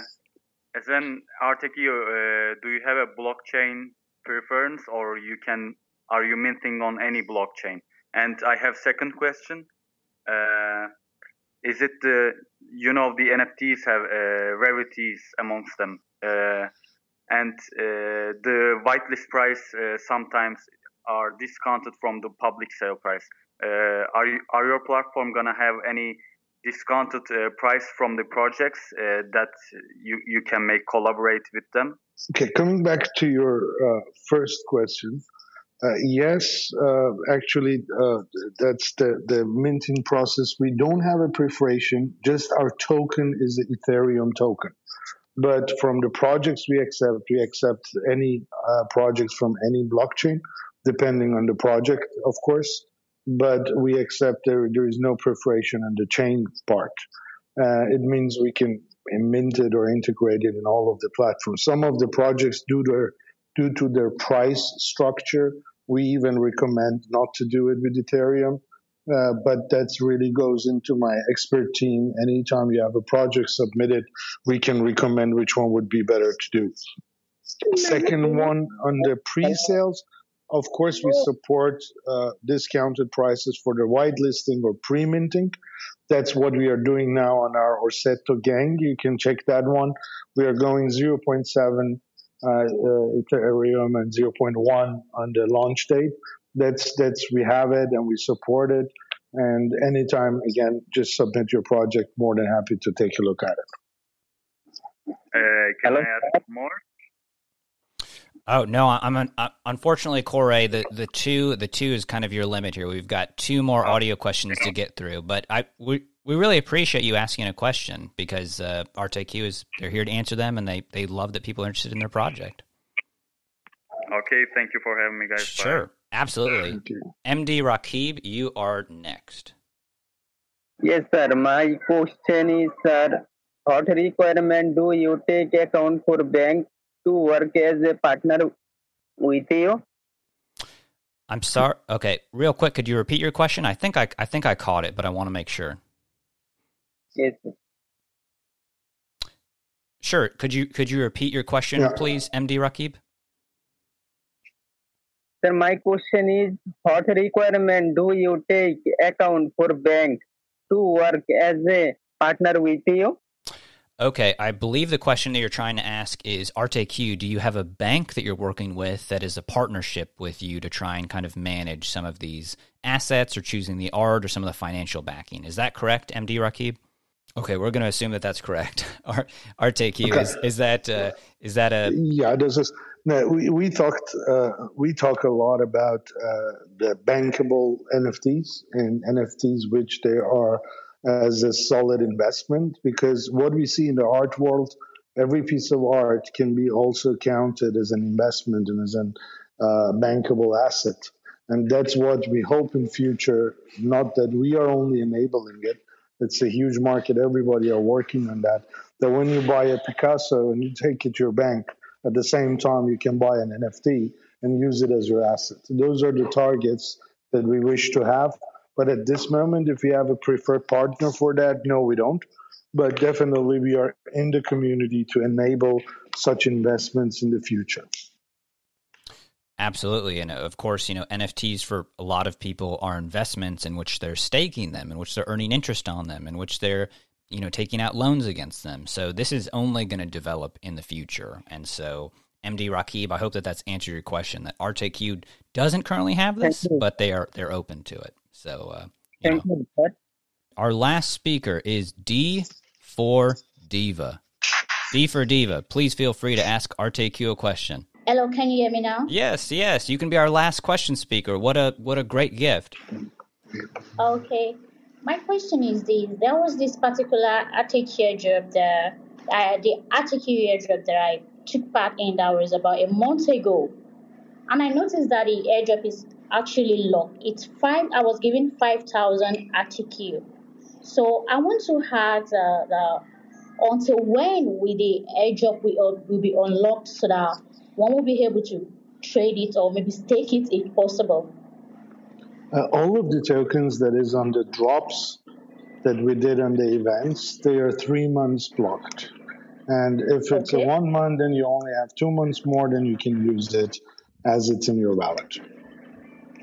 as an Artekio, uh, do you have a blockchain preference, or you can are you minting on any blockchain? And I have second question. Uh, is it the you know the NFTs have uh, rarities amongst them, uh, and uh, the whitelist price uh, sometimes are discounted from the public sale price. Uh, are you, are your platform gonna have any discounted uh, price from the projects that you you can make collaborate with them? Okay, coming back to your first question. Uh, yes, uh, actually, uh, that's the, the minting process. We don't have a preparation, just our token is the Ethereum token. But from the projects we accept, we accept any uh, projects from any blockchain, depending on the project, of course. But we accept there, there is no preparation on the chain part. Uh, it means we can mint it or integrate it in all of the platforms. Some of the projects do their due to their price structure. We even recommend not to do it with Ethereum. Uh, but that really goes into my expert team. Anytime you have a project submitted, we can recommend which one would be better to do. Second one on the pre-sales, of course, we support uh, discounted prices for the whitelisting or pre-minting. That's what we are doing now on our Orsetto gang. You can check that one. We are going 0.7 uh, uh, Ethereum and 0.1 on the launch date. That's that's we have it and we support it. And anytime again, just submit your project. More than happy to take a look at it. Uh, can Hello? I add more? Oh no, I'm an, uh, unfortunately Corey. The the two the two is kind of your limit here. We've got two more oh. audio questions to get through, but I we we really appreciate you asking a question because uh, ArteQ is they're here to answer them, and they they love that people are interested in their project. Okay, thank you for having me, guys. Sure, Bye. absolutely. MD Rakib, you are next. Yes, sir. My question is, sir, what requirement do you take account for bank to work as a partner with you? I'm sorry. Okay, real quick, could you repeat your question? I think I I think I caught it, but I want to make sure. Sure. Could you could you repeat your question, yeah. please, MD Rakib? Sir, my question is: What requirement do you take account for bank to work as a partner with you? Okay, I believe the question that you're trying to ask is ArteQ, do you have a bank that you're working with that is a partnership with you to try and kind of manage some of these assets or choosing the art or some of the financial backing? Is that correct, MD Rakib? Okay, we're going to assume that that's correct. Our our take okay. is is that uh, is that a yeah? This is no, we we talked uh, we talk a lot about uh, the bankable NFTs and NFTs which they are as a solid investment because what we see in the art world, every piece of art can be also counted as an investment and as an uh, bankable asset. And that's what we hope in future, not that we are only enabling it. It's a huge market. Everybody are working on that. That when you buy a Picasso and you take it to your bank, at the same time you can buy an NFT and use it as your asset. Those are the targets that we wish to have. But at this moment, if we have a preferred partner for that, no, we don't. But definitely, we are in the community to enable such investments in the future. Absolutely. And of course, you know, NFTs for a lot of people are investments in which they're staking them, in which they're earning interest on them, in which they're, you know, taking out loans against them. So this is only going to develop in the future. And so, MD Rakib, I hope that that's answered your question. That ArteQ doesn't currently have this, but they are they're open to it. So, uh, you know. our last speaker is D for Diva. D for Diva. Please feel free to ask ArteQ a question. Hello, can you hear me now? Yes, yes, you can be our last question speaker. What a what a great gift. Okay. My question is this: There was this particular ArteQ airdrop that uh, the airdrop that I took part in that was about a month ago, and I noticed that the airdrop is actually locked. It's five. I was given five thousand ArteQ So I want to ask uh, the until when will the airdrop will, will be unlocked so that one will be able to trade it or maybe stake it if possible. Uh, all of the tokens that is on the drops that we did on the events, they are three months blocked. And if it's Okay. a one month, then you only have two months more, then you can use it as it's in your wallet.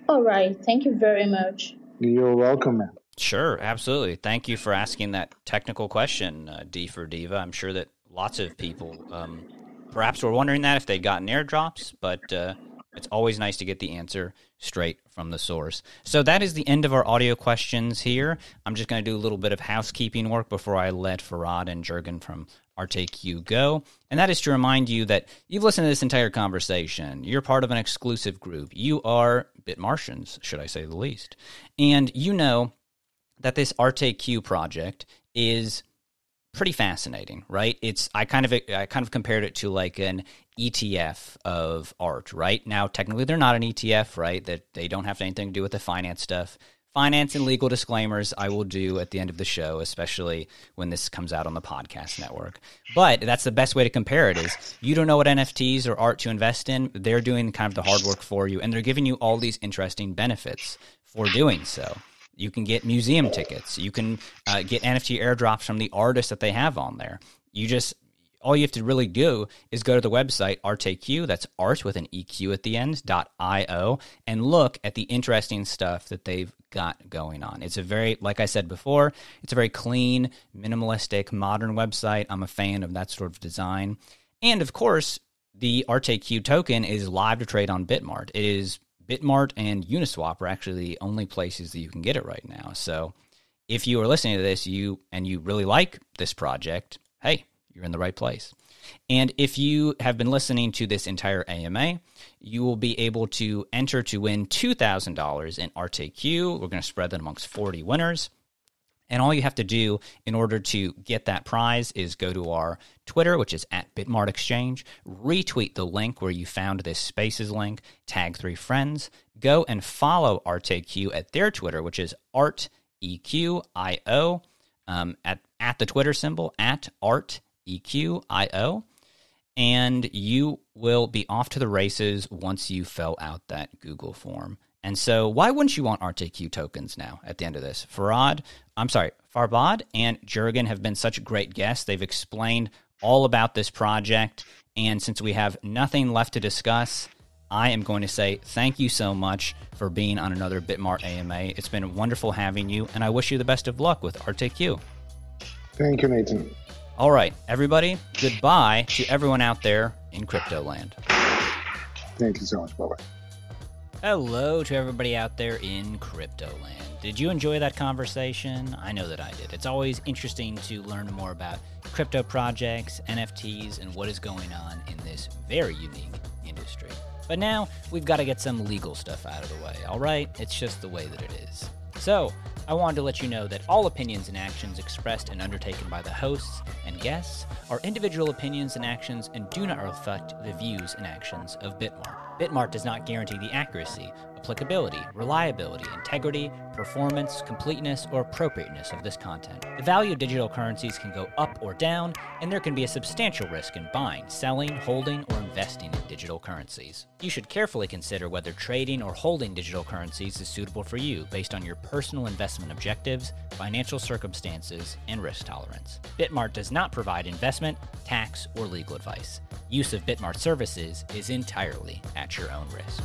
All right. Thank you very much. You're welcome, man. Sure, absolutely. Thank you for asking that technical question, uh, D for Diva. I'm sure that lots of people um, perhaps were wondering that if they'd gotten airdrops, but uh, it's always nice to get the answer straight from the source. So that is the end of our audio questions here. I'm just going to do a little bit of housekeeping work before I let Farad and Jurgen from ArteQ go. And that is to remind you that you've listened to this entire conversation. You're part of an exclusive group. You are Bit Martians, should I say the least. And you know that this ArteQ project is pretty fascinating, right? It's I kind of I kind of compared it to like an ETF of art, right? Now technically they're not an ETF, right? That they don't have anything to do with the finance stuff. Finance and legal disclaimers I will do at the end of the show, especially when this comes out on the podcast network. But that's the best way to compare it is you don't know what NFTs or art to invest in. They're doing kind of the hard work for you and they're giving you all these interesting benefits for doing so. You can get museum tickets. You can uh, get NFT airdrops from the artists that they have on there. You just all you have to really do is go to the website ArteQ, that's art with an EQ at the end, dot IO, and look at the interesting stuff that they've got going on. It's a very, like I said before, it's a very clean, minimalistic, modern website. I'm a fan of that sort of design. And of course, the ArteQ token is live to trade on Bitmart. It is Bitmart and Uniswap are actually the only places that you can get it right now. So if you are listening to this, you and you really like this project, hey, you're in the right place. And if you have been listening to this entire AMA, you will be able to enter to win $2,000 in ArteQ. We're going to spread that amongst 40 winners. And all you have to do in order to get that prize is go to our Twitter, which is at Bitmart Exchange, retweet the link where you found this Spaces link, tag three friends, go and follow ArteQ at their Twitter, which is ArtEQIO, um, at, at the Twitter symbol, at ArtEQIO, and you will be off to the races once you fill out that Google form. And so, why wouldn't you want ArteQ tokens now at the end of this? Farad, I'm sorry, Farbod and Jurgen have been such great guests. They've explained all about this project. And since we have nothing left to discuss, I am going to say thank you so much for being on another Bitmart AMA. It's been wonderful having you, and I wish you the best of luck with ArteQ. Thank you, Nathan. All right, everybody, goodbye to everyone out there in crypto land. Thank you so much. Bye bye. Hello to everybody out there in crypto land. Did you enjoy that conversation? I know that I did. It's always interesting to learn more about crypto projects, NFTs, and what is going on in this very unique industry. But now we've got to get some legal stuff out of the way, all right? It's just the way that it is. So, I wanted to let you know that all opinions and actions expressed and undertaken by the hosts and guests are individual opinions and actions and do not reflect the views and actions of Bitmart. Bitmart does not guarantee the accuracy applicability, reliability, integrity, performance, completeness, or appropriateness of this content. The value of digital currencies can go up or down, and there can be a substantial risk in buying, selling, holding, or investing in digital currencies. You should carefully consider whether trading or holding digital currencies is suitable for you based on your personal investment objectives, financial circumstances, and risk tolerance. Bitmart does not provide investment, tax, or legal advice. Use of Bitmart services is entirely at your own risk.